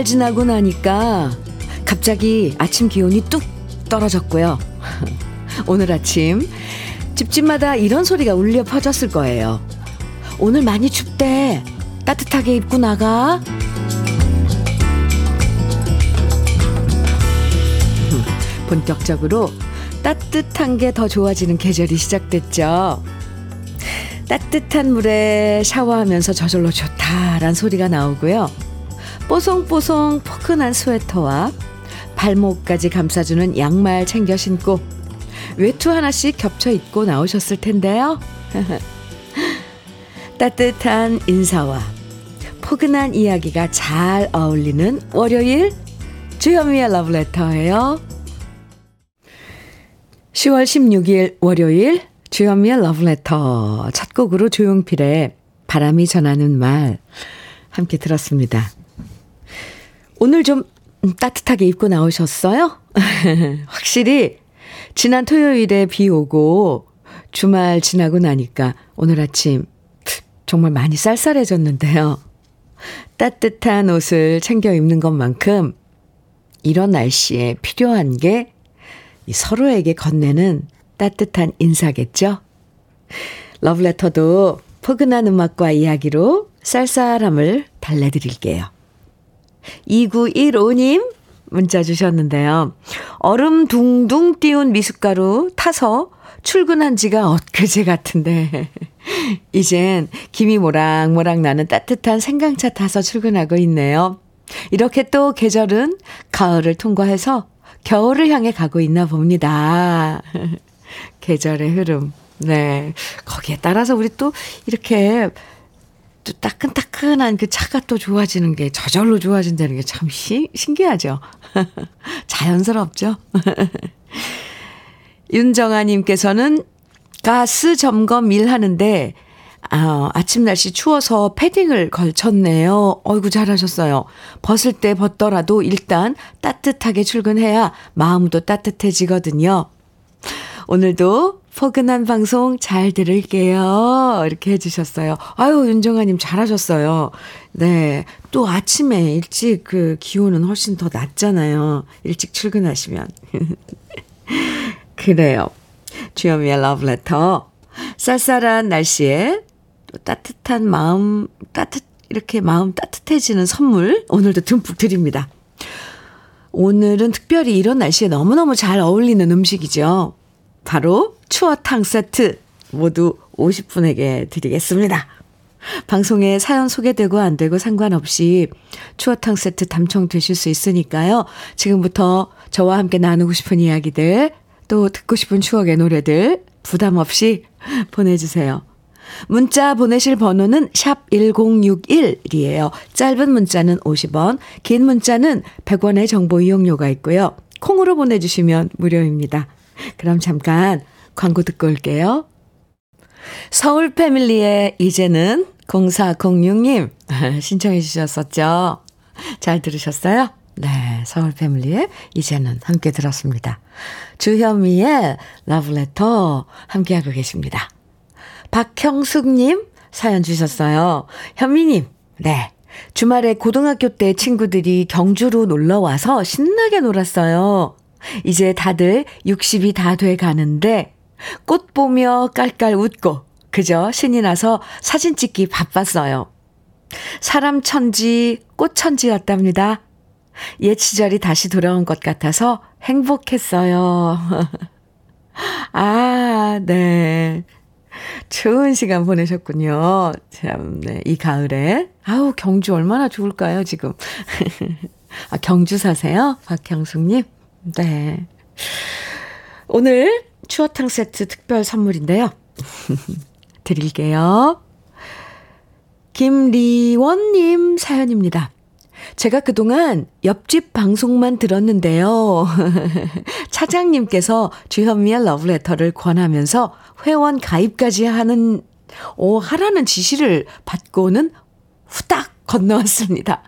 주말 지나고 나니까 갑자기 아침 기온이 뚝 떨어졌고요. 오늘 아침 집집마다 이런 소리가 울려 퍼졌을 거예요. 오늘 많이 춥대. 따뜻하게 입고 나가. 본격적으로 따뜻한 게 더 좋아지는 계절이 시작됐죠. 따뜻한 물에 샤워하면서 저절로 좋다란 소리가 나오고요. 뽀송뽀송 포근한 스웨터와 발목까지 감싸주는 양말 챙겨 신고 외투 하나씩 겹쳐 입고 나오셨을 텐데요. 따뜻한 인사와 포근한 이야기가 잘 어울리는 월요일 주현미의 러브레터예요. 10월 16일 월요일 주현미의 러브레터 첫 곡으로 조용필의 바람이 전하는 말 함께 들었습니다. 오늘 좀 따뜻하게 입고 나오셨어요? 확실히 지난 토요일에 비 오고 주말 지나고 나니까 오늘 아침 정말 많이 쌀쌀해졌는데요. 따뜻한 옷을 챙겨 입는 것만큼 이런 날씨에 필요한 게 서로에게 건네는 따뜻한 인사겠죠? 러브레터도 포근한 음악과 이야기로 쌀쌀함을 달래드릴게요. 2915님 문자 주셨는데요. 얼음 둥둥 띄운 미숫가루 타서 출근한 지가 엊그제 같은데, 이젠 김이 모락모락 나는 따뜻한 생강차 타서 출근하고 있네요. 이렇게 또 계절은 가을을 통과해서 겨울을 향해 가고 있나 봅니다. 계절의 흐름. 네. 거기에 따라서 우리 또 이렇게 또 따끈따끈한 그 차가 또 좋아지는 게 저절로 좋아진다는 게 참 신기하죠. 자연스럽죠. 윤정아님께서는 가스 점검 일 하는데, 아, 아침 날씨 추워서 패딩을 걸쳤네요. 어이구, 잘하셨어요. 벗을 때 벗더라도 일단 따뜻하게 출근해야 마음도 따뜻해지거든요. 오늘도 포근한 방송 잘 들을게요. 이렇게 해주셨어요. 아유, 윤정아님 잘하셨어요. 네. 또 아침에 일찍 그 기온은 훨씬 더 낮잖아요. 일찍 출근하시면. 그래요. 주현미의 러브레터. 쌀쌀한 날씨에 또 따뜻한 마음, 따뜻, 이렇게 마음 따뜻해지는 선물 오늘도 듬뿍 드립니다. 오늘은 특별히 이런 날씨에 너무너무 잘 어울리는 음식이죠. 바로 추어탕 세트 모두 50분에게 드리겠습니다. 방송에 사연 소개되고 안 되고 상관없이 추어탕 세트 담청되실 수 있으니까요. 지금부터 저와 함께 나누고 싶은 이야기들, 또 듣고 싶은 추억의 노래들 부담 없이 보내주세요. 문자 보내실 번호는 샵 1061이에요. 짧은 문자는 50원, 긴 문자는 100원의 정보 이용료가 있고요. 콩으로 보내주시면 무료입니다. 그럼 잠깐 광고 듣고 올게요. 서울 패밀리의 이제는 0406님 신청해 주셨었죠. 잘 들으셨어요? 네, 서울 패밀리의 이제는 함께 들었습니다. 주현미의 러브레터 함께하고 계십니다. 박형숙님 사연 주셨어요. 현미님, 네. 주말에 고등학교 때 친구들이 경주로 놀러 와서 신나게 놀았어요. 이제 다들 60이 다 돼 가는데 꽃 보며 깔깔 웃고 그저 신이 나서 사진 찍기 바빴어요. 사람 천지, 꽃 천지였답니다. 옛 시절이 다시 돌아온 것 같아서 행복했어요. 아, 네. 좋은 시간 보내셨군요. 참, 네. 이 가을에. 아우, 경주 얼마나 좋을까요, 지금. 아, 경주 사세요? 박형숙님? 네. 오늘 추어탕 세트 특별 선물인데요. 드릴게요. 김리원님 사연입니다. 제가 그동안 옆집 방송만 들었는데요. 차장님께서 주현미의 러브레터를 권하면서 회원 가입까지 하는, 오, 하라는 지시를 받고는 후딱 건너왔습니다.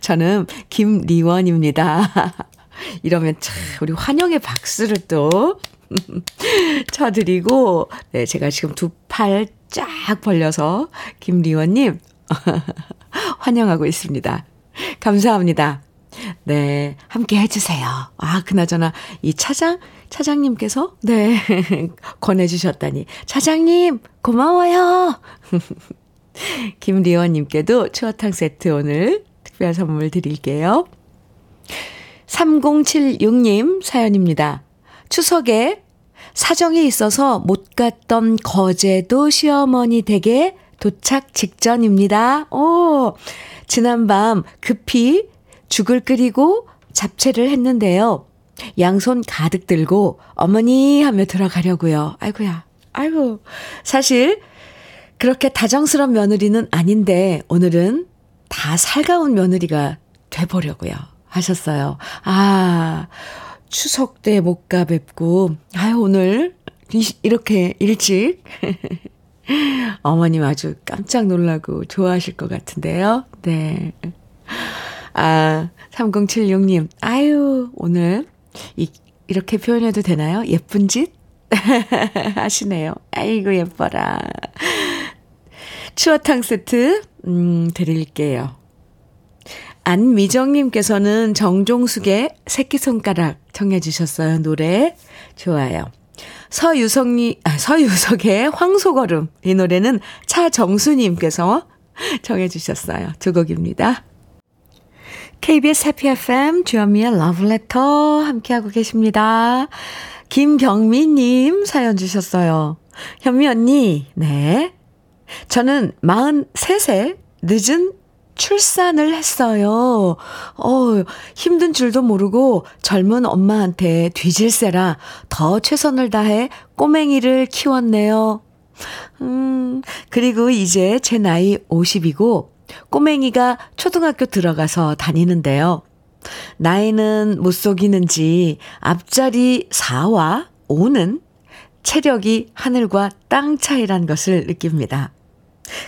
저는 김리원입니다. 이러면 참, 우리 환영의 박수를 또 쳐드리고, 네, 제가 지금 두 팔 쫙 벌려서 김리원님 환영하고 있습니다. 감사합니다. 네, 함께 해주세요. 아, 그나저나, 이 차장, 차장님께서, 네, 권해주셨다니. 차장님, 고마워요. 김리원님께도 추어탕 세트 오늘 특별 선물 드릴게요. 3076님 사연입니다. 추석에 사정이 있어서 못 갔던 거제도 시어머니 댁에 도착 직전입니다. 오, 지난밤 급히 죽을 끓이고 잡채를 했는데요. 양손 가득 들고 어머니 하며 들어가려고요. 아이고야, 아이고. 사실 그렇게 다정스러운 며느리는 아닌데 오늘은 다 살가운 며느리가 돼보려고요. 하셨어요. 아, 추석 때 못 가 뵙고, 아유, 오늘 이렇게 일찍. 어머님 아주 깜짝 놀라고 좋아하실 것 같은데요. 네. 아, 3076님, 아유, 오늘 이, 이렇게 표현해도 되나요? 예쁜 짓? 하시네요. 아이고, 예뻐라. 추어탕 세트, 음, 드릴게요. 안미정님께서는 정종숙의 새끼손가락 청해주셨어요. 노래. 좋아요. 서유석님, 아, 서유석의 황소걸음. 이 노래는 차정수님께서 정해주셨어요. 두 곡입니다. KBS 해피 FM 주현미의 러브레터 함께하고 계십니다. 김경미님 사연 주셨어요. 현미 언니, 네. 저는 43세 늦은 출산을 했어요. 어, 힘든 줄도 모르고 젊은 엄마한테 뒤질세라 더 최선을 다해 꼬맹이를 키웠네요. 음, 그리고 이제 제 나이 50이고 꼬맹이가 초등학교 들어가서 다니는데요. 나이는 못 속이는지 앞자리 4와 5는 체력이 하늘과 땅 차이란 것을 느낍니다.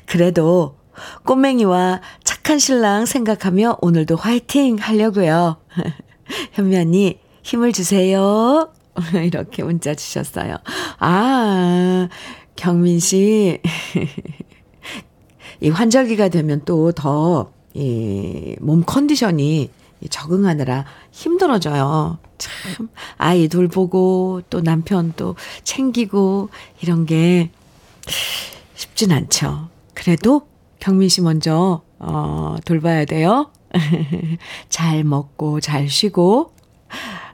그래도 꼬맹이와 착한 신랑 생각하며 오늘도 화이팅 하려고요. 현미 언니 힘을 주세요. 이렇게 문자 주셨어요. 아, 경민 씨. 이 환절기가 되면 또 더 이 몸 컨디션이 적응하느라 힘들어져요. 참, 아이 돌보고 또 남편 또 챙기고 이런 게 쉽진 않죠. 그래도 경민 씨 먼저, 어, 돌봐야 돼요. 잘 먹고 잘 쉬고,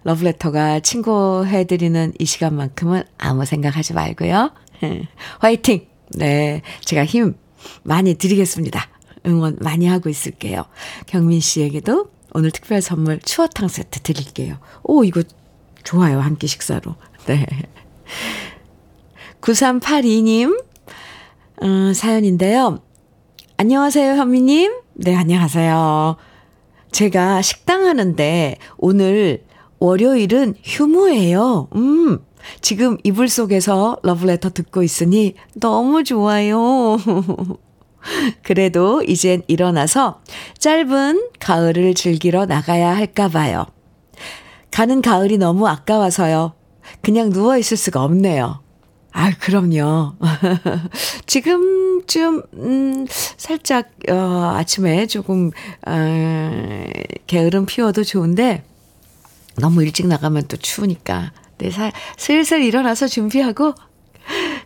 러브레터가 친구해드리는 이 시간만큼은 아무 생각하지 말고요. 화이팅! 네. 제가 힘 많이 드리겠습니다. 응원 많이 하고 있을게요. 경민 씨에게도 오늘 특별 선물 추어탕 세트 드릴게요. 오, 이거 좋아요. 한 끼 식사로. 네. 9382님, 음, 사연인데요. 안녕하세요, 현미님. 네, 안녕하세요. 제가 식당 하는데 오늘 월요일은 휴무예요. 음, 지금 이불 속에서 러브레터 듣고 있으니 너무 좋아요. 그래도 이젠 일어나서 짧은 가을을 즐기러 나가야 할까 봐요. 가는 가을이 너무 아까워서요. 그냥 누워있을 수가 없네요. 아, 그럼요. 지금쯤, 음, 살짝, 어, 아침에 조금, 어, 게으름 피워도 좋은데, 너무 일찍 나가면 또 추우니까. 네, 사, 슬슬 일어나서 준비하고,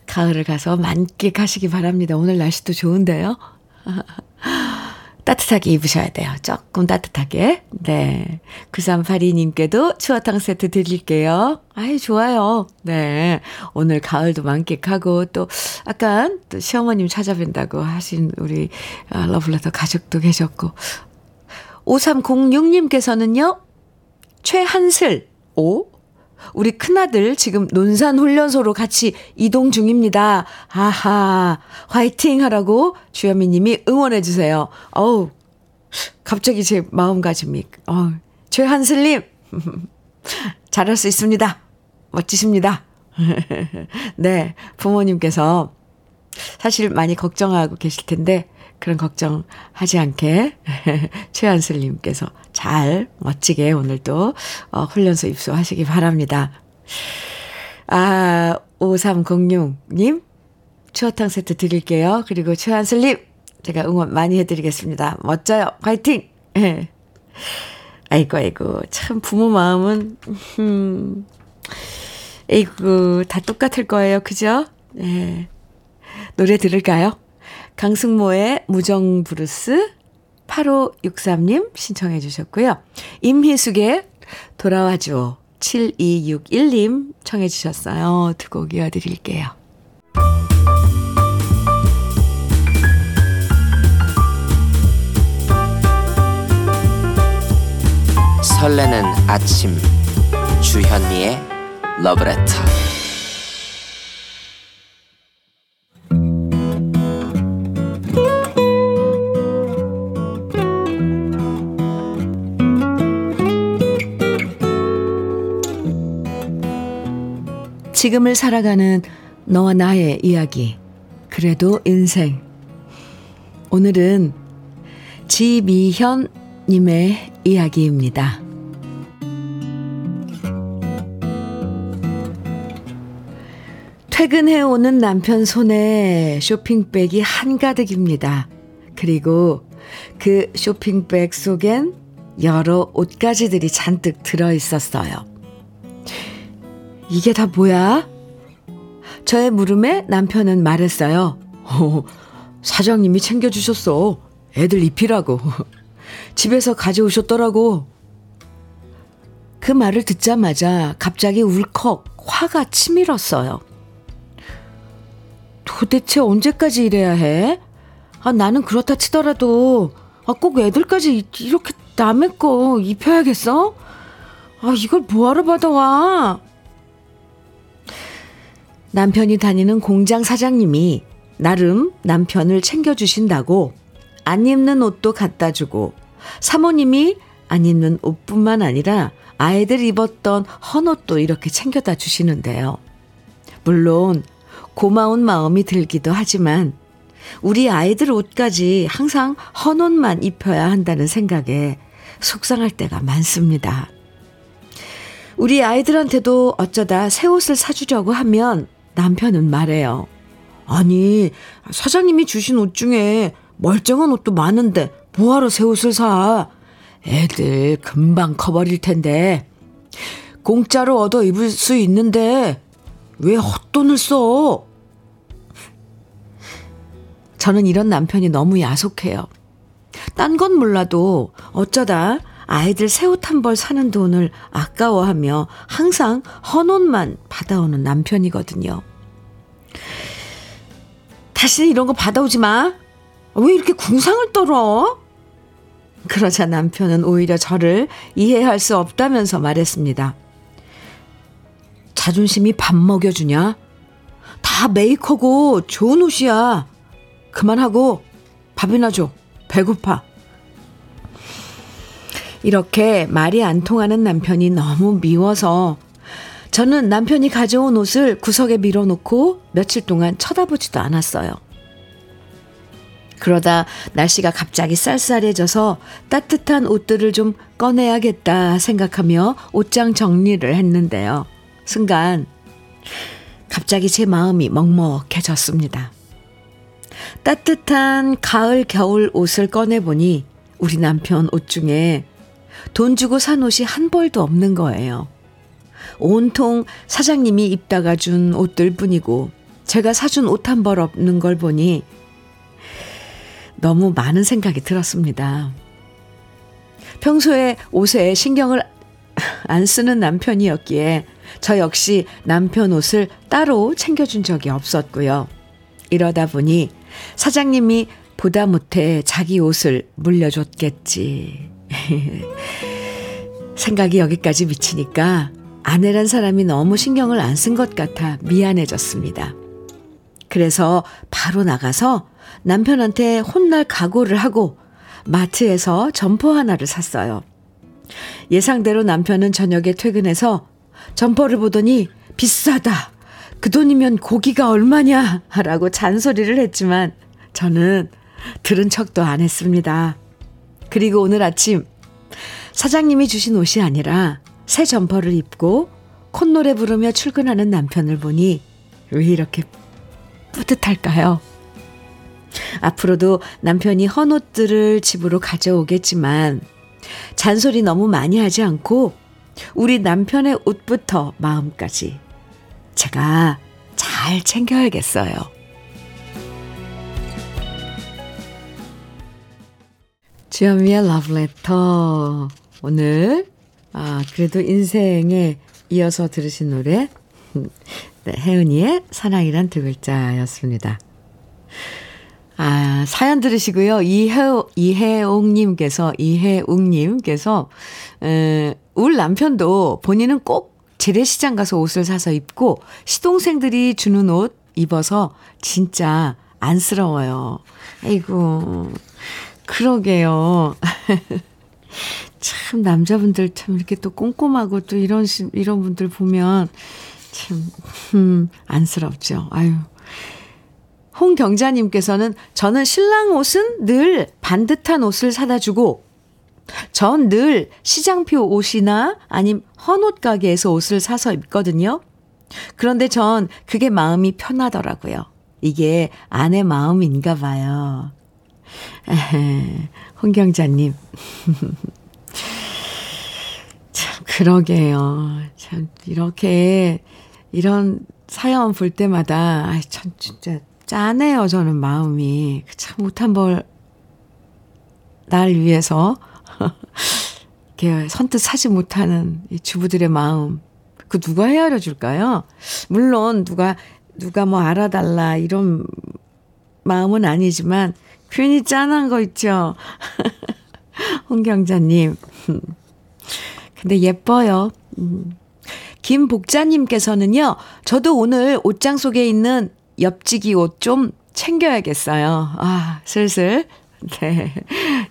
가을을 가서 만끽하시기 바랍니다. 오늘 날씨도 좋은데요. 따뜻하게 입으셔야 돼요. 조금 따뜻하게. 네. 9382님께도 추어탕 세트 드릴게요. 아이, 좋아요. 네. 오늘 가을도 만끽하고 또 약간 또 시어머님 찾아뵌다고 하신 우리 아, 러블레터 가족도 계셨고. 5306님께서는요, 최한슬, 오, 우리 큰아들 지금 논산 훈련소로 같이 이동 중입니다. 아하, 화이팅 하라고 주현미 님이 응원해 주세요. 어우, 갑자기 제 마음가짐이, 어 최한슬님, 잘할 수 있습니다. 멋지십니다. 네, 부모님께서 사실 많이 걱정하고 계실 텐데, 그런 걱정하지 않게 최한슬님께서 잘 멋지게 오늘도 어, 훈련소 입소하시기 바랍니다. 아, 5306님 추어탕 세트 드릴게요. 그리고 최한슬님 제가 응원 많이 해드리겠습니다. 멋져요. 화이팅! 예. 아이고, 아이고. 참, 부모 마음은, 음, 에이구, 다 똑같을 거예요. 그죠? 예. 노래 들을까요? 강승모의 무정 브루스 8563님 신청해 주셨고요. 임희숙의 돌아와줘 7261님 청해 주셨어요. 두 곡 이어드릴게요. 설레는 아침 주현미의 러브레터 지금을 살아가는 너와 나의 이야기. 그래도 인생. 오늘은 지미현님의 이야기입니다. 퇴근해 오는 남편 손에 쇼핑백이 한가득입니다. 그리고 그 쇼핑백 속엔 여러 옷가지들이 잔뜩 들어 있었어요. 이게 다 뭐야? 저의 물음에 남편은 말했어요. 어, 사장님이 챙겨주셨어. 애들 입히라고. 집에서 가져오셨더라고. 그 말을 듣자마자 갑자기 울컥 화가 치밀었어요. 도대체 언제까지 이래야 해? 아, 나는 그렇다 치더라도, 아, 꼭 애들까지 이렇게 남의 거 입혀야겠어? 아, 이걸 뭐하러 받아와? 남편이 다니는 공장 사장님이 나름 남편을 챙겨주신다고 안 입는 옷도 갖다 주고 사모님이 안 입는 옷뿐만 아니라 아이들 입었던 헌옷도 이렇게 챙겨다 주시는데요. 물론 고마운 마음이 들기도 하지만 우리 아이들 옷까지 항상 헌옷만 입혀야 한다는 생각에 속상할 때가 많습니다. 우리 아이들한테도 어쩌다 새 옷을 사주려고 하면 남편은 말해요. 아니, 사장님이 주신 옷 중에 멀쩡한 옷도 많은데 뭐하러 새 옷을 사? 애들 금방 커버릴 텐데. 공짜로 얻어 입을 수 있는데 왜 헛돈을 써? 저는 이런 남편이 너무 야속해요. 딴 건 몰라도 어쩌다 아이들 새 옷 한 벌 사는 돈을 아까워하며 항상 헌옷만 받아오는 남편이거든요. 다시는 이런 거 받아오지 마. 왜 이렇게 궁상을 떨어? 그러자 남편은 오히려 저를 이해할 수 없다면서 말했습니다. 자존심이 밥 먹여주냐? 다 메이커고 좋은 옷이야. 그만하고 밥이나 줘. 배고파. 이렇게 말이 안 통하는 남편이 너무 미워서 저는 남편이 가져온 옷을 구석에 밀어놓고 며칠 동안 쳐다보지도 않았어요. 그러다 날씨가 갑자기 쌀쌀해져서 따뜻한 옷들을 좀 꺼내야겠다 생각하며 옷장 정리를 했는데요. 순간 갑자기 제 마음이 먹먹해졌습니다. 따뜻한 가을 겨울 옷을 꺼내보니 우리 남편 옷 중에 돈 주고 산 옷이 한 벌도 없는 거예요. 온통 사장님이 입다가 준 옷들 뿐이고 제가 사준 옷 한 벌 없는 걸 보니 너무 많은 생각이 들었습니다. 평소에 옷에 신경을 안 쓰는 남편이었기에 저 역시 남편 옷을 따로 챙겨준 적이 없었고요. 이러다 보니 사장님이 보다 못해 자기 옷을 물려줬겠지. 생각이 여기까지 미치니까 아내란 사람이 너무 신경을 안 쓴 것 같아 미안해졌습니다. 그래서 바로 나가서 남편한테 혼날 각오를 하고 마트에서 점퍼 하나를 샀어요. 예상대로 남편은 저녁에 퇴근해서 점퍼를 보더니 비싸다. 그 돈이면 고기가 얼마냐? 라고 잔소리를 했지만 저는 들은 척도 안 했습니다. 그리고 오늘 아침 사장님이 주신 옷이 아니라 새 점퍼를 입고 콧노래 부르며 출근하는 남편을 보니 왜 이렇게 뿌듯할까요? 앞으로도 남편이 헌옷들을 집으로 가져오겠지만 잔소리 너무 많이 하지 않고 우리 남편의 옷부터 마음까지 제가 잘 챙겨야겠어요. 주현미의 러브레터. 오늘, 아, 그래도 인생에 이어서 들으신 노래, 네, 혜은이의 사랑이란 두 글자였습니다. 아, 사연 들으시고요. 이해, 이해옥님께서, 이해옥님께서, 에, 우리 남편도 본인은 꼭 재래시장 가서 옷을 사서 입고 시동생들이 주는 옷 입어서 진짜 안쓰러워요. 아이고, 그러게요. 참, 남자분들 참 이렇게 또 꼼꼼하고 또 이런, 이런 분들 보면 참, 음, 안쓰럽죠. 아유. 홍경자님께서는 저는 신랑 옷은 늘 반듯한 옷을 사다 주고 전 늘 시장표 옷이나 아님 헌옷 가게에서 옷을 사서 입거든요. 그런데 전 그게 마음이 편하더라고요. 이게 아내 마음인가 봐요. 에헤, 홍경자님. 참, 그러게요. 참, 이렇게, 이런 사연 볼 때마다, 아 참, 진짜 짠해요, 저는 마음이. 참 못한 벌, 날 위해서, 이렇게 선뜻 사지 못하는 이 주부들의 마음. 그 누가 헤아려 줄까요? 물론, 누가, 누가 뭐 알아달라, 이런 마음은 아니지만, 괜히 짠한 거 있죠? 홍경자님. 근데 예뻐요. 음. 김복자님께서는요, 저도 오늘 옷장 속에 있는 옆지기 옷 좀 챙겨야겠어요. 아, 슬슬. 네.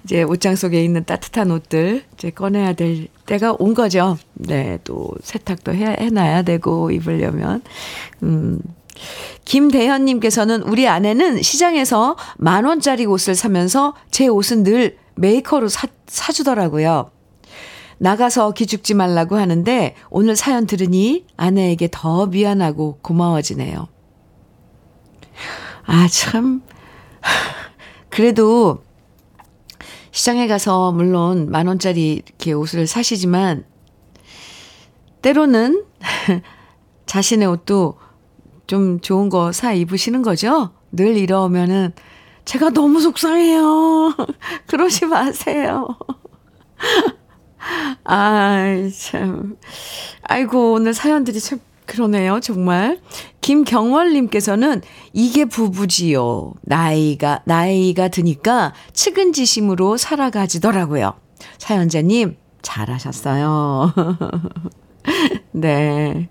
이제 옷장 속에 있는 따뜻한 옷들 이제 꺼내야 될 때가 온 거죠. 네. 또 세탁도 해, 해놔야 되고, 입으려면. 음. 김대현님께서는 우리 아내는 시장에서 만 원짜리 옷을 사면서 제 옷은 늘 메이커로 사, 사주더라고요. 나가서 기죽지 말라고 하는데 오늘 사연 들으니 아내에게 더 미안하고 고마워지네요. 아, 참. 그래도 시장에 가서 물론 만 원짜리 이렇게 옷을 사시지만 때로는 자신의 옷도 좀 좋은 거 사 입으시는 거죠? 늘 이러면은 제가 너무 속상해요. 그러지 마세요. 아, 참. 아이고, 오늘 사연들이 참 그러네요, 정말. 김경월님께서는 이게 부부지요. 나이가, 나이가 드니까 측은지심으로 살아가지더라고요. 사연자님, 잘하셨어요. 네.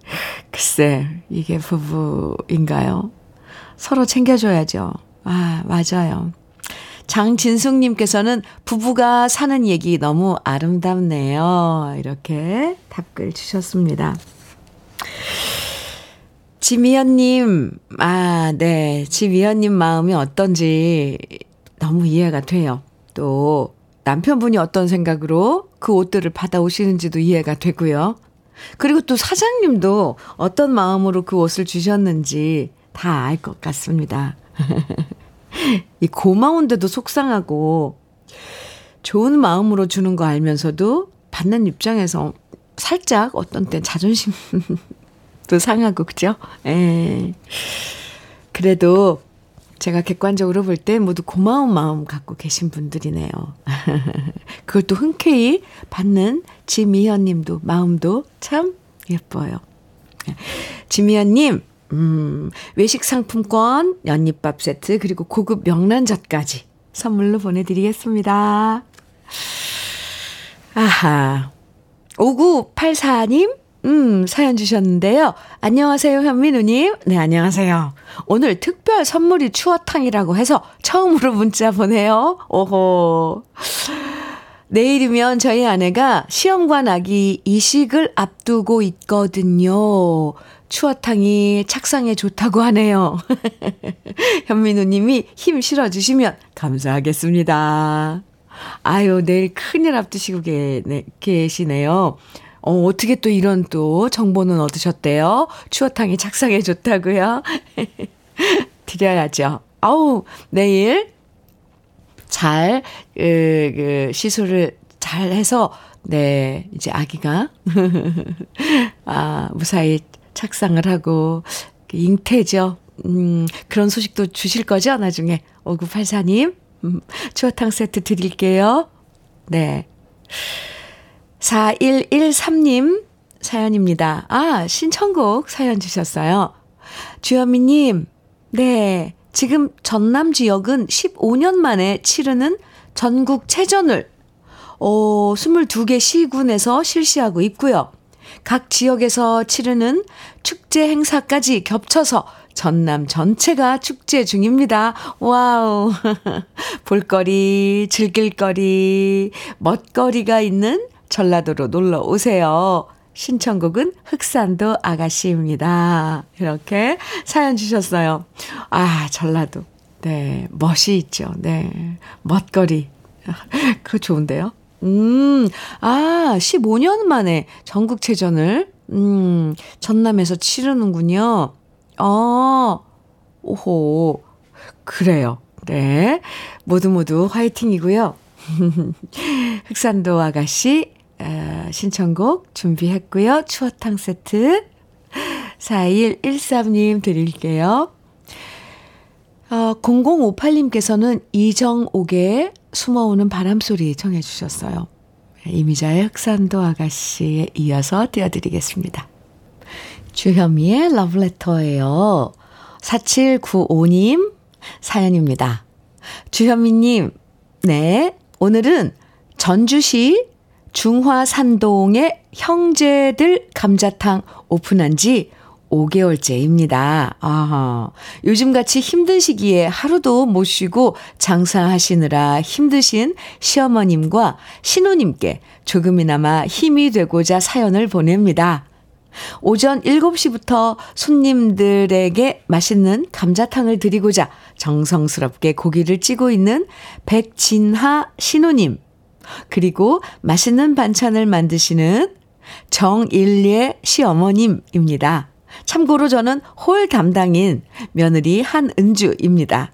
글쎄, 이게 부부인가요? 서로 챙겨줘야죠. 아, 맞아요. 장진숙님께서는 부부가 사는 얘기 너무 아름답네요. 이렇게 답글 주셨습니다. 지미연님, 아, 네. 지미연님 마음이 어떤지 너무 이해가 돼요. 또 남편분이 어떤 생각으로 그 옷들을 받아오시는지도 이해가 되고요. 그리고 또 사장님도 어떤 마음으로 그 옷을 주셨는지 다 알 것 같습니다. 이 고마운데도 속상하고 좋은 마음으로 주는 거 알면서도 받는 입장에서 살짝 어떤 때 자존심도 상하고 그죠? 에. 그래도 제가 객관적으로 볼 때 모두 고마운 마음 갖고 계신 분들이네요. 그걸 또 흔쾌히 받는 지미현 님도 마음도 참 예뻐요. 지미현 님, 음, 외식 상품권, 연잎밥 세트, 그리고 고급 명란젓까지 선물로 보내드리겠습니다. 아하. 5984님, 음, 사연 주셨는데요. 안녕하세요, 현민우님. 네, 안녕하세요. 오늘 특별 선물이 추어탕이라고 해서 처음으로 문자 보내요. 오호. 내일이면 저희 아내가 시험관 아기 이식을 앞두고 있거든요. 추어탕이 착상에 좋다고 하네요. 현민우 님이 힘 실어주시면 감사하겠습니다. 아유, 내일 큰일 앞두시고 계시네요. 어, 어떻게 또 이런 또 정보는 얻으셨대요? 추어탕이 착상에 좋다고요? 드려야죠. 아우, 내일 잘, 그, 그, 시술을 잘 해서, 네, 이제 아기가, 아, 무사히 착상을 하고, 그 잉태죠. 음, 그런 소식도 주실 거죠, 나중에. 5984님, 음, 추어탕 세트 드릴게요. 네. 4113님 사연입니다. 아, 신청곡 사연 주셨어요. 주현미님, 네. 지금 전남 지역은 15년 만에 치르는 전국 체전을 어, 22개 시군에서 실시하고 있고요. 각 지역에서 치르는 축제 행사까지 겹쳐서 전남 전체가 축제 중입니다. Wow. 볼거리, 즐길거리, 먹거리가 있는 전라도로 놀러 오세요. 신청곡은 흑산도 아가씨입니다. 이렇게 사연 주셨어요. 아, 전라도. 네, 멋이 있죠. 네. 멋거리. 그거 좋은데요? 음, 아, 15년 만에 전국체전을, 음, 전남에서 치르는군요. 어, 오호. 그래요. 네. 모두 모두 화이팅이고요. 흑산도 아가씨 어, 신청곡 준비했고요. 추어탕 세트 4113님 드릴게요. 어, 0058님께서는 이정옥의 숨어오는 바람소리 청해 주셨어요. 이미자의 흑산도 아가씨에 이어서 띄워드리겠습니다. 주현미의 러브레터예요. 4795님 사연입니다. 주현미님, 네, 오늘은 전주시 중화산동의 형제들 감자탕 오픈한 지 5개월째입니다. 아하. 요즘같이 힘든 시기에 하루도 못 쉬고 장사하시느라 힘드신 시어머님과 신우님께 조금이나마 힘이 되고자 사연을 보냅니다. 오전 7시부터 손님들에게 맛있는 감자탕을 드리고자 정성스럽게 고기를 찌고 있는 백진하 신우님, 그리고 맛있는 반찬을 만드시는 정일례 시어머님입니다. 참고로 저는 홀 담당인 며느리 한은주입니다.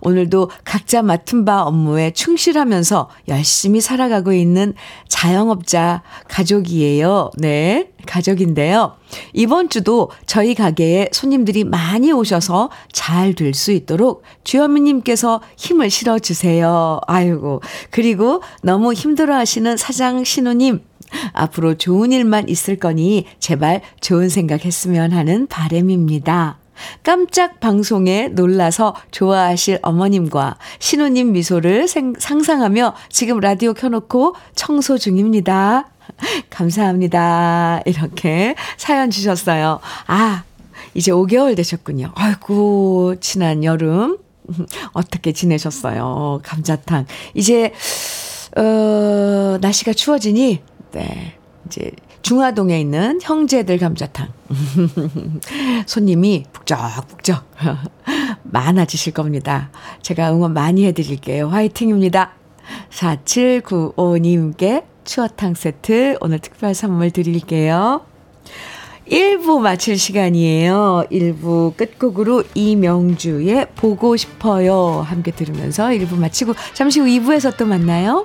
오늘도 각자 맡은 바 업무에 충실하면서 열심히 살아가고 있는 자영업자 가족이에요. 네, 가족인데요. 이번 주도 저희 가게에 손님들이 많이 오셔서 잘 될 수 있도록 주현미님께서 힘을 실어주세요. 아이고. 그리고 너무 힘들어 하시는 사장 신우님, 앞으로 좋은 일만 있을 거니 제발 좋은 생각 했으면 하는 바램입니다. 깜짝 방송에 놀라서 좋아하실 어머님과 신우님 미소를 생, 상상하며 지금 라디오 켜놓고 청소 중입니다. 감사합니다. 이렇게 사연 주셨어요. 아, 이제 5개월 되셨군요. 아이고, 지난 여름. 어떻게 지내셨어요? 감자탕. 이제, 어, 날씨가 추워지니, 네, 이제 중화동에 있는 형제들 감자탕. 손님이 북적북적 많아지실 겁니다. 제가 응원 많이 해드릴게요. 화이팅입니다. 4795님께 추어탕 세트 오늘 특별 선물 드릴게요. 1부 마칠 시간이에요. 1부 끝곡으로 이명주의 보고 싶어요. 함께 들으면서 1부 마치고 잠시 후 2부에서 또 만나요.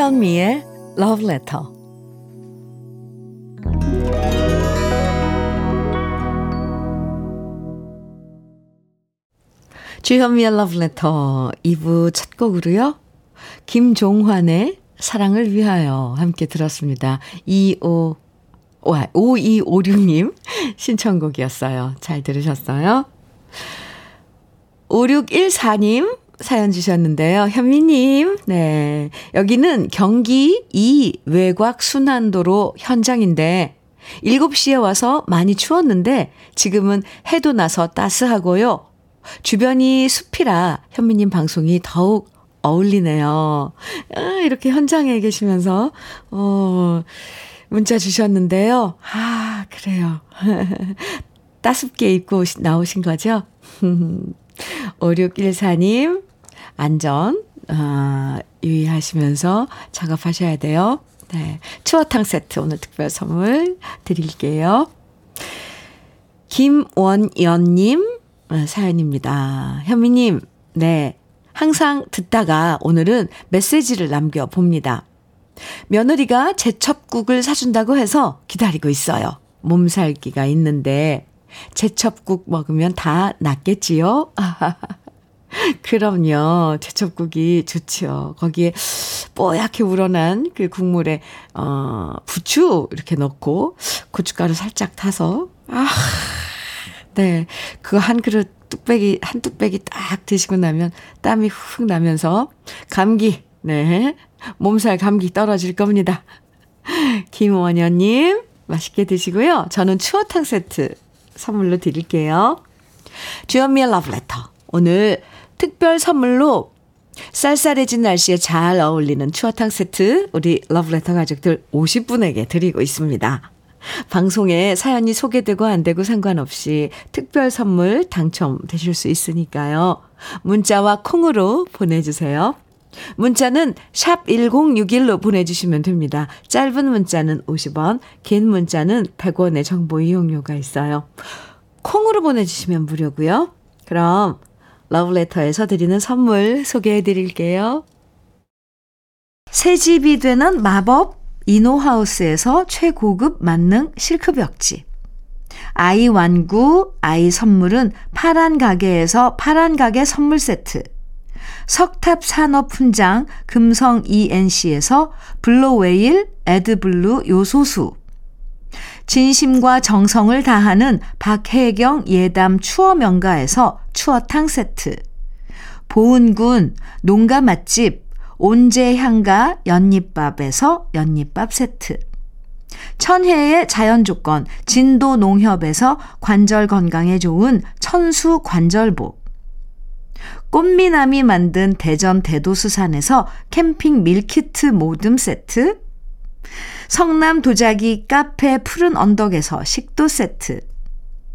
주현미의 Love Letter. 주현미의 Love Letter 2부 첫 곡으로요. 김종환의 사랑을 위하여 함께 들었습니다. 25 5256님 신청곡이었어요. 잘 들으셨어요? 5614님 사연 주셨는데요. 현미님, 네. 여기는 경기 이 외곽 순환도로 현장인데, 7시에 와서 많이 추웠는데 지금은 해도 나서 따스하고요. 주변이 숲이라 현미님 방송이 더욱 어울리네요. 아, 이렇게 현장에 계시면서, 어, 문자 주셨는데요. 아, 그래요. 따숩게 입고 나오신 거죠? 5614님, 안전, 아, 유의하시면서 작업하셔야 돼요. 네. 추어탕 세트 오늘 특별 선물 드릴게요. 김원연님 아, 사연입니다. 현미님, 네. 항상 듣다가 오늘은 메시지를 남겨봅니다. 며느리가 제첩국을 사준다고 해서 기다리고 있어요. 몸살기가 있는데 제첩국 먹으면 다 낫겠지요? 그럼요. 제첩국이 좋지요. 거기에 뽀얗게 우러난 그 국물에, 어, 부추 이렇게 넣고 고춧가루 살짝 타서, 아, 네. 그거 한 그릇 뚝배기, 한 뚝배기 딱 드시고 나면 땀이 훅 나면서 감기, 네. 몸살 감기 떨어질 겁니다. 김원현 님, 맛있게 드시고요. 저는 추어탕 세트 선물로 드릴게요. 주현미의 러브레터. 오늘 특별 선물로 쌀쌀해진 날씨에 잘 어울리는 추어탕 세트 우리 러브레터 가족들 50분에게 드리고 있습니다. 방송에 사연이 소개되고 안 되고 상관없이 특별 선물 당첨되실 수 있으니까요. 문자와 콩으로 보내주세요. 문자는 샵 1061로 보내주시면 됩니다. 짧은 문자는 50원, 긴 문자는 100원의 정보 이용료가 있어요. 콩으로 보내주시면 무료고요. 그럼 러브레터에서 드리는 선물 소개해 드릴게요. 새 집이 되는 마법 이노하우스에서 최고급 만능 실크벽지. 아이 완구, 아이 선물은 파란 가게에서 파란 가게 선물 세트. 석탑 산업 훈장 금성 ENC에서 블로웨일 에드블루 요소수. 진심과 정성을 다하는 박혜경 예담 추어 명가에서 추어탕 세트. 보은군 농가 맛집 온재향가 연잎밥에서 연잎밥 세트. 천혜의 자연 조건 진도 농협에서 관절 건강에 좋은 천수 관절보. 꽃미남이 만든 대전 대도수산에서 캠핑 밀키트 모듬 세트. 성남 도자기 카페 푸른 언덕에서 식도 세트.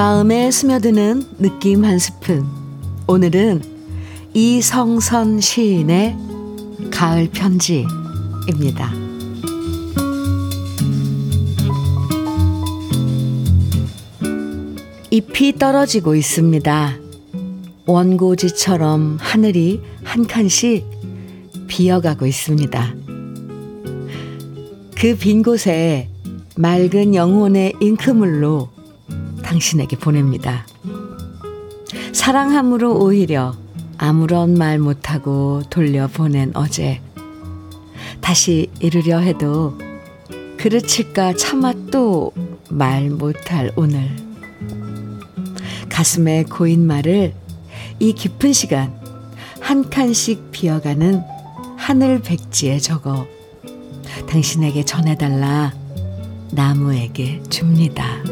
마음에 스며드는 느낌 한 스푼. 오늘은 이성선 시인의 가을 편지입니다. 잎이 떨어지고 있습니다. 원고지처럼 하늘이 한 칸씩 비어가고 있습니다. 그 빈 곳에 맑은 영혼의 잉크물로 당신에게 보냅니다. 사랑함으로 오히려 아무런 말 못하고 돌려보낸 어제. 다시 이르려 해도 그르칠까 차마 또 말 못할 오늘. 가슴에 고인 말을 이 깊은 시간 한 칸씩 비어가는 하늘 백지에 적어 당신에게 전해달라 나무에게 줍니다.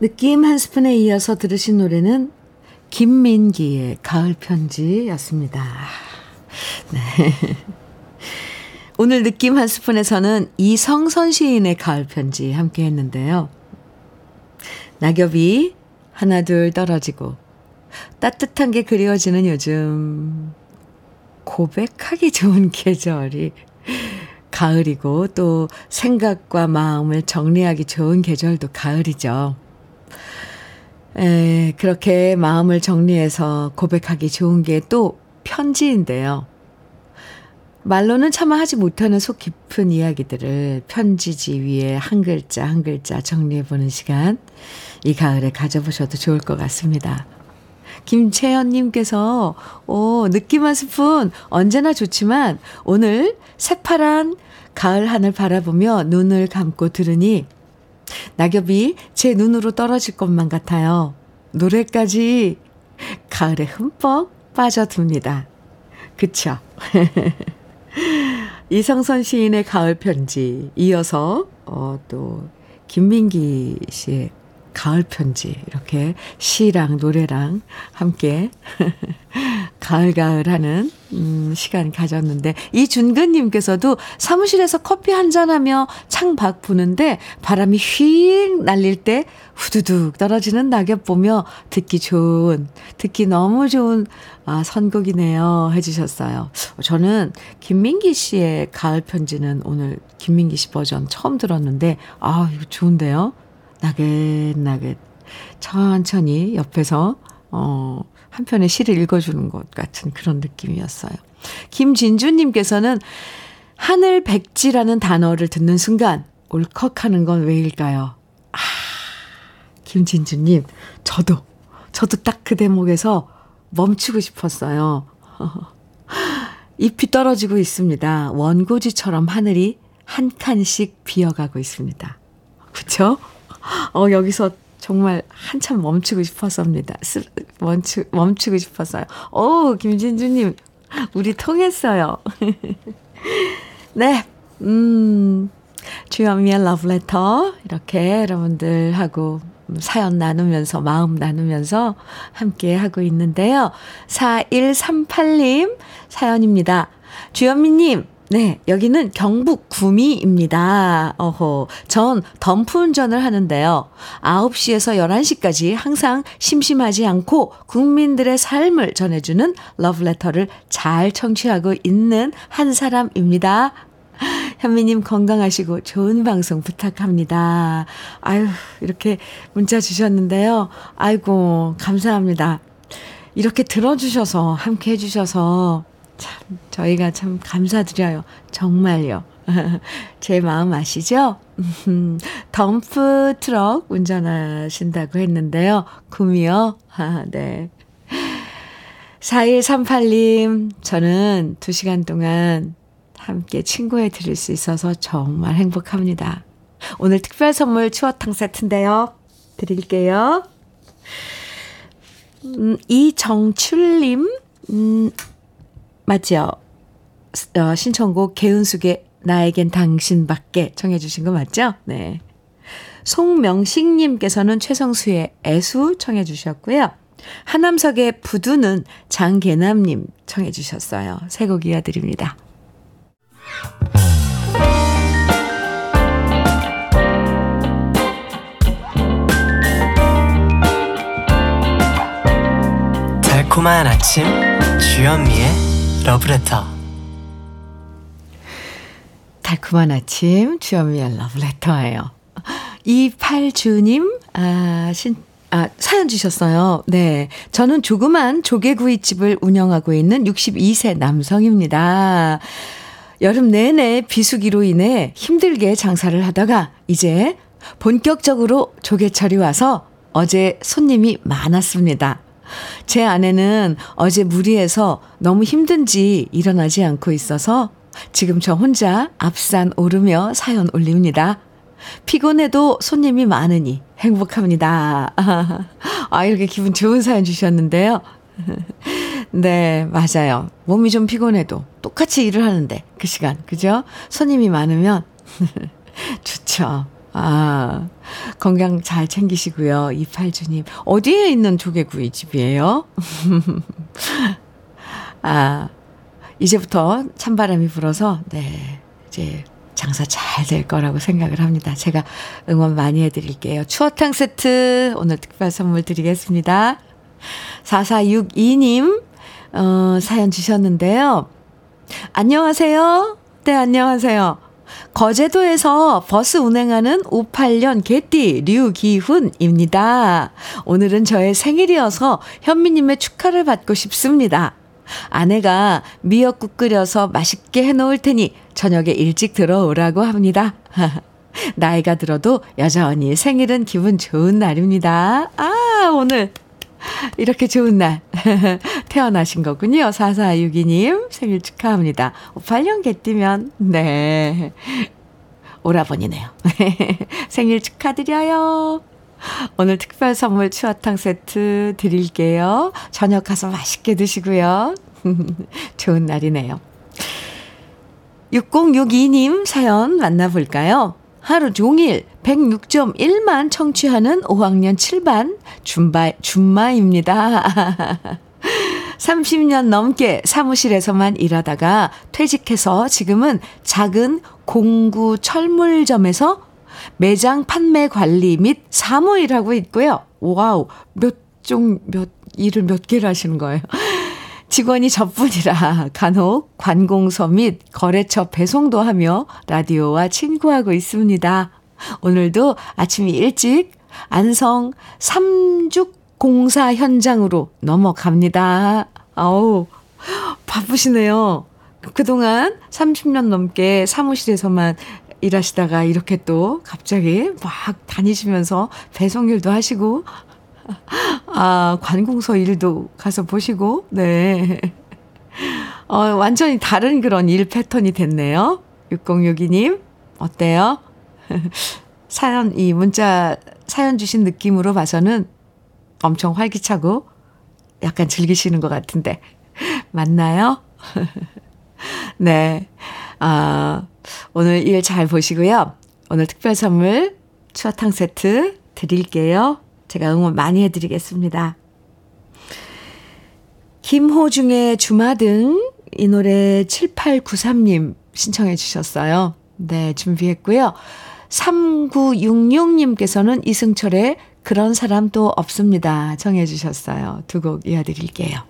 느낌 한 스푼에 이어서 들으신 노래는 김민기의 가을 편지였습니다. 네. 오늘 느낌 한 스푼에서는 이성선 시인의 가을 편지 함께 했는데요. 낙엽이 하나둘 떨어지고 따뜻한 게 그리워지는 요즘 고백하기 좋은 계절이 가을이고 또 생각과 마음을 정리하기 좋은 계절도 가을이죠. 에, 그렇게 마음을 정리해서 고백하기 좋은 게 또 편지인데요. 말로는 차마 하지 못하는 속 깊은 이야기들을 편지지 위에 한 글자 한 글자 정리해보는 시간, 이 가을에 가져보셔도 좋을 것 같습니다. 김채연님께서, 오, 느낌 한 스푼 언제나 좋지만 오늘 새파란 가을 하늘 바라보며 눈을 감고 들으니 낙엽이 제 눈으로 떨어질 것만 같아요. 노래까지 가을에 흠뻑 빠져듭니다. 그쵸? 이성선 시인의 가을 편지 이어서 어, 또 김민기 씨의 가을 편지 이렇게 시랑 노래랑 함께 가을가을 하는 음, 시간 가졌는데 이준근 님께서도 사무실에서 커피 한잔 하며 창밖 부는데 바람이 휙 날릴 때 후두둑 떨어지는 낙엽 보며 듣기 좋은 듣기 너무 좋은 아, 선곡이네요 해 주셨어요. 저는 김민기 씨의 가을 편지는 오늘 김민기 씨 버전 처음 들었는데 아 이거 좋은데요. 나긋나긋 천천히 옆에서 어, 한 편의 시를 읽어주는 것 같은 그런 느낌이었어요. 김진주님께서는 하늘 백지라는 단어를 듣는 순간 울컥하는 건 왜일까요? 아, 김진주님, 저도, 저도 딱 그 대목에서 멈추고 싶었어요. 잎이 떨어지고 있습니다. 원고지처럼 하늘이 한 칸씩 비어가고 있습니다. 그쵸? 어, 여기서 정말 한참 멈추고 싶었습니다. 멈추, 멈추고 싶었어요. 오, 김진주님, 우리 통했어요. 네, 음, 주현미의 러브레터, 이렇게 여러분들하고 사연 나누면서, 마음 나누면서 함께 하고 있는데요. 4138님 사연입니다. 주현미님, 네, 여기는 경북 구미입니다. 어허, 전 덤프 운전을 하는데요. 9시에서 11시까지 항상 심심하지 않고 국민들의 삶을 전해주는 러브레터를 잘 청취하고 있는 한 사람입니다. 현미님 건강하시고 좋은 방송 부탁합니다. 아유, 이렇게 문자 주셨는데요. 아이고, 감사합니다. 이렇게 들어주셔서, 함께 해주셔서, 참, 저희가 참 감사드려요. 정말요. 제 마음 아시죠? 덤프 트럭 운전하신다고 했는데요. 구미요? 아, 네. 4138님, 저는 2시간 동안 함께 친구해 드릴 수 있어서 정말 행복합니다. 오늘 특별 선물 추어탕 세트인데요. 드릴게요. 음, 이정출님, 음, 맞죠? 어, 신청곡 개은숙의 나에겐 당신밖에 청해 주신 거 맞죠? 네. 송명식님께서는 최성수의 애수 청해 주셨고요. 하남석의 부두는 장계남님 청해 주셨어요. 새곡 이어드립니다. 달콤한 아침 주현미의 러브레터 달콤한 아침 주현미의 러브레터예요. 28주님 아, 신, 아, 사연 주셨어요. 네. 저는 조그만 조개구이집을 운영하고 있는 62세 남성입니다. 여름 내내 비수기로 인해 힘들게 장사를 하다가 이제 본격적으로 조개철이 와서 어제 손님이 많았습니다. 제 아내는 어제 무리해서 너무 힘든지 일어나지 않고 있어서 지금 저 혼자 앞산 오르며 사연 올립니다. 피곤해도 손님이 많으니 행복합니다. 아, 이렇게 기분 좋은 사연 주셨는데요. 네, 맞아요. 몸이 좀 피곤해도 똑같이 일을 하는데 그 시간, 그죠? 손님이 많으면 좋죠. 아, 건강 잘 챙기시고요. 이팔주님. 어디에 있는 조개구이 집이에요? 아, 이제부터 찬바람이 불어서, 네, 이제 장사 잘 될 거라고 생각을 합니다. 제가 응원 많이 해드릴게요. 추어탕 세트 오늘 특별 선물 드리겠습니다. 4462님, 어, 사연 주셨는데요. 안녕하세요. 네, 안녕하세요. 거제도에서 버스 운행하는 58년 개띠 류기훈입니다. 오늘은 저의 생일이어서 현미님의 축하를 받고 싶습니다. 아내가 미역국 끓여서 맛있게 해놓을 테니 저녁에 일찍 들어오라고 합니다. 나이가 들어도 여전히 생일은 기분 좋은 날입니다. 아, 오늘 이렇게 좋은 날 태어나신 거군요. 4462님 생일 축하합니다. 8년 개띠면 네. 오라버니네요. 생일 축하드려요. 오늘 특별 선물 추어탕 세트 드릴게요. 저녁 가서 맛있게 드시고요. 좋은 날이네요. 6062님 사연 만나볼까요? 하루 종일 106.1만 청취하는 5학년 7반 줌바, 줌마입니다. 30년 넘게 사무실에서만 일하다가 퇴직해서 지금은 작은 공구 철물점에서 매장 판매 관리 및 사무일 하고 있고요. wow, 몇 종, 몇, 일을 몇 개를 하시는 거예요. 직원이 저뿐이라 간혹 관공서 및 거래처 배송도 하며 라디오와 친구하고 있습니다. 오늘도 아침 일찍 안성 삼죽 공사 현장으로 넘어갑니다. 아우, 바쁘시네요. 그동안 30년 넘게 사무실에서만 일하시다가 이렇게 또 갑자기 막 다니시면서 배송 일도 하시고, 아, 관공서 일도 가서 보시고, 네. 어, 완전히 다른 그런 일 패턴이 됐네요. 6062님, 어때요? 사연, 이 문자, 사연 주신 느낌으로 봐서는 엄청 활기차고 약간 즐기시는 것 같은데. 맞나요? 네. 아, 오늘 일 잘 보시고요. 오늘 특별 선물 추어탕 세트 드릴게요. 제가 응원 많이 해드리겠습니다. 김호중의 주마등 이 노래 7893님 신청해 주셨어요. 네, 준비했고요. 3966님께서는 이승철의 그런 사람도 없습니다. 정해 주셨어요. 두 곡 이어드릴게요.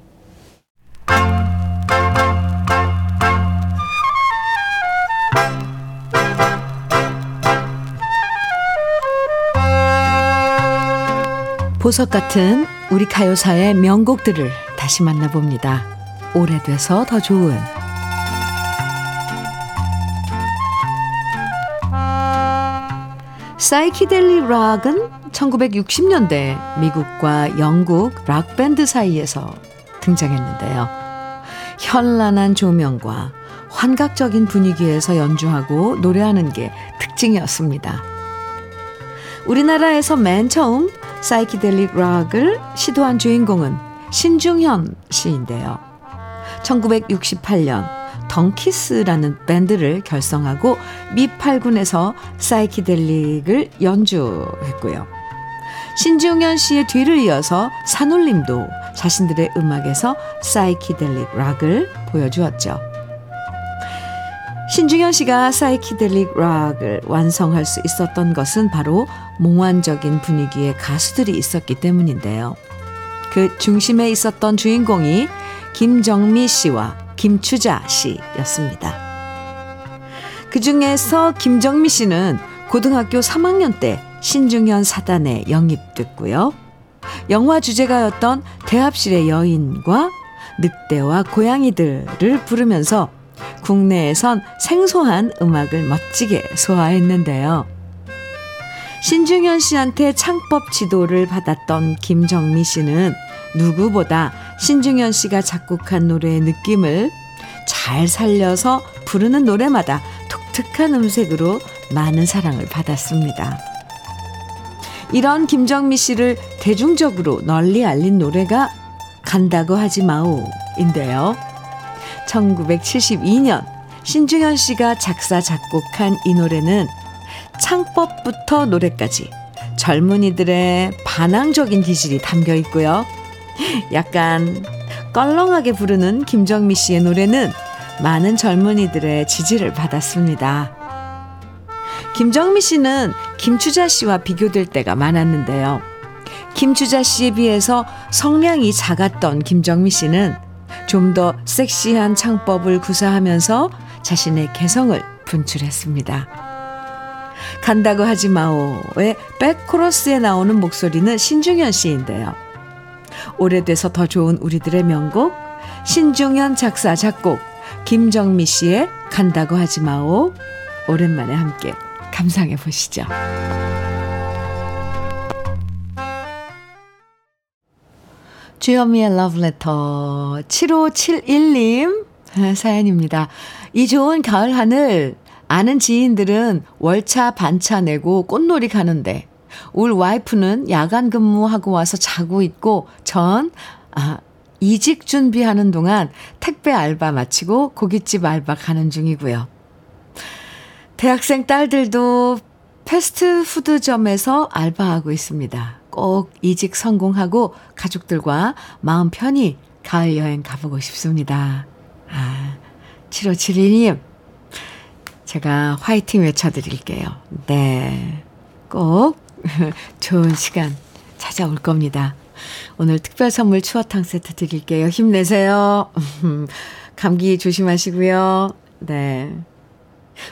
보석 같은 우리 가요사의 명곡들을 다시 만나봅니다. 오래돼서 더 좋은 사이키델리 락은 1960년대 미국과 영국 락밴드 사이에서 등장했는데요. 현란한 조명과 환각적인 분위기에서 연주하고 노래하는 게 특징이었습니다. 우리나라에서 맨 처음 사이키델릭 락을 시도한 주인공은 신중현 씨인데요. 1968년 덩키스라는 밴드를 결성하고 미8군에서 사이키델릭을 연주했고요. 신중현 씨의 뒤를 이어서 산울림도 자신들의 음악에서 사이키델릭 락을 보여주었죠. 신중현 씨가 사이키델릭 락을 완성할 수 있었던 것은 바로 몽환적인 분위기의 가수들이 있었기 때문인데요. 그 중심에 있었던 주인공이 김정미 씨와 김추자 씨였습니다. 그 중에서 김정미 씨는 고등학교 3학년 때 신중현 사단에 영입됐고요. 영화 주제가였던 대합실의 여인과 늑대와 고양이들을 부르면서 국내에선 생소한 음악을 멋지게 소화했는데요. 신중현 씨한테 창법 지도를 받았던 김정미 씨는 누구보다 신중현 씨가 작곡한 노래의 느낌을 잘 살려서 부르는 노래마다 독특한 음색으로 많은 사랑을 받았습니다. 이런 김정미 씨를 대중적으로 널리 알린 노래가 간다고 하지 마오인데요. 1972년 신중현 씨가 작사 작곡한 이 노래는 창법부터 노래까지 젊은이들의 반항적인 기질이 담겨 있고요. 약간 껄렁하게 부르는 김정미 씨의 노래는 많은 젊은이들의 지지를 받았습니다. 김정미 씨는 김추자 씨와 비교될 때가 많았는데요. 김추자 씨에 비해서 성량이 작았던 김정미 씨는 좀 더 섹시한 창법을 구사하면서 자신의 개성을 분출했습니다. 간다고 하지 마오의 백코러스에 나오는 목소리는 신중현 씨인데요. 오래돼서 더 좋은 우리들의 명곡 신중현 작사 작곡 김정미 씨의 간다고 하지 마오 오랜만에 함께 감상해 보시죠. 주현미의 러브레터 7571님 사연입니다. 이 좋은 가을 하늘 아는 지인들은 월차 반차 내고 꽃놀이 가는데 울 와이프는 야간 근무하고 와서 자고 있고 전 아, 이직 준비하는 동안 택배 알바 마치고 고깃집 알바 가는 중이고요. 대학생 딸들도 패스트푸드점에서 알바하고 있습니다. 꼭 이직 성공하고 가족들과 마음 편히 가을 여행 가보고 싶습니다. 아, 7572님, 제가 화이팅 외쳐드릴게요. 네. 꼭 좋은 시간 찾아올 겁니다. 오늘 특별 선물 추어탕 세트 드릴게요. 힘내세요. 감기 조심하시고요. 네.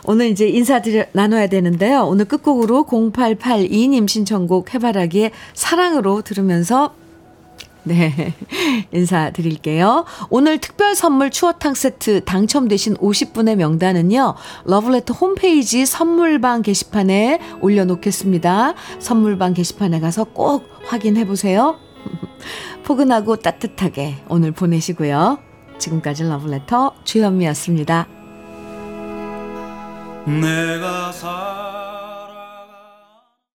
오늘 이제 인사드려, 나눠야 되는데요. 오늘 끝곡으로 0882님 신청곡 해바라기의 사랑으로 들으면서 네. 인사드릴게요. 오늘 특별 선물 추어탕 세트 당첨되신 50분의 명단은요. 러블레터 홈페이지 선물방 게시판에 올려놓겠습니다. 선물방 게시판에 가서 꼭 확인해 보세요. 포근하고 따뜻하게 오늘 보내시고요. 지금까지 러블레터 주현미였습니다. 내가 사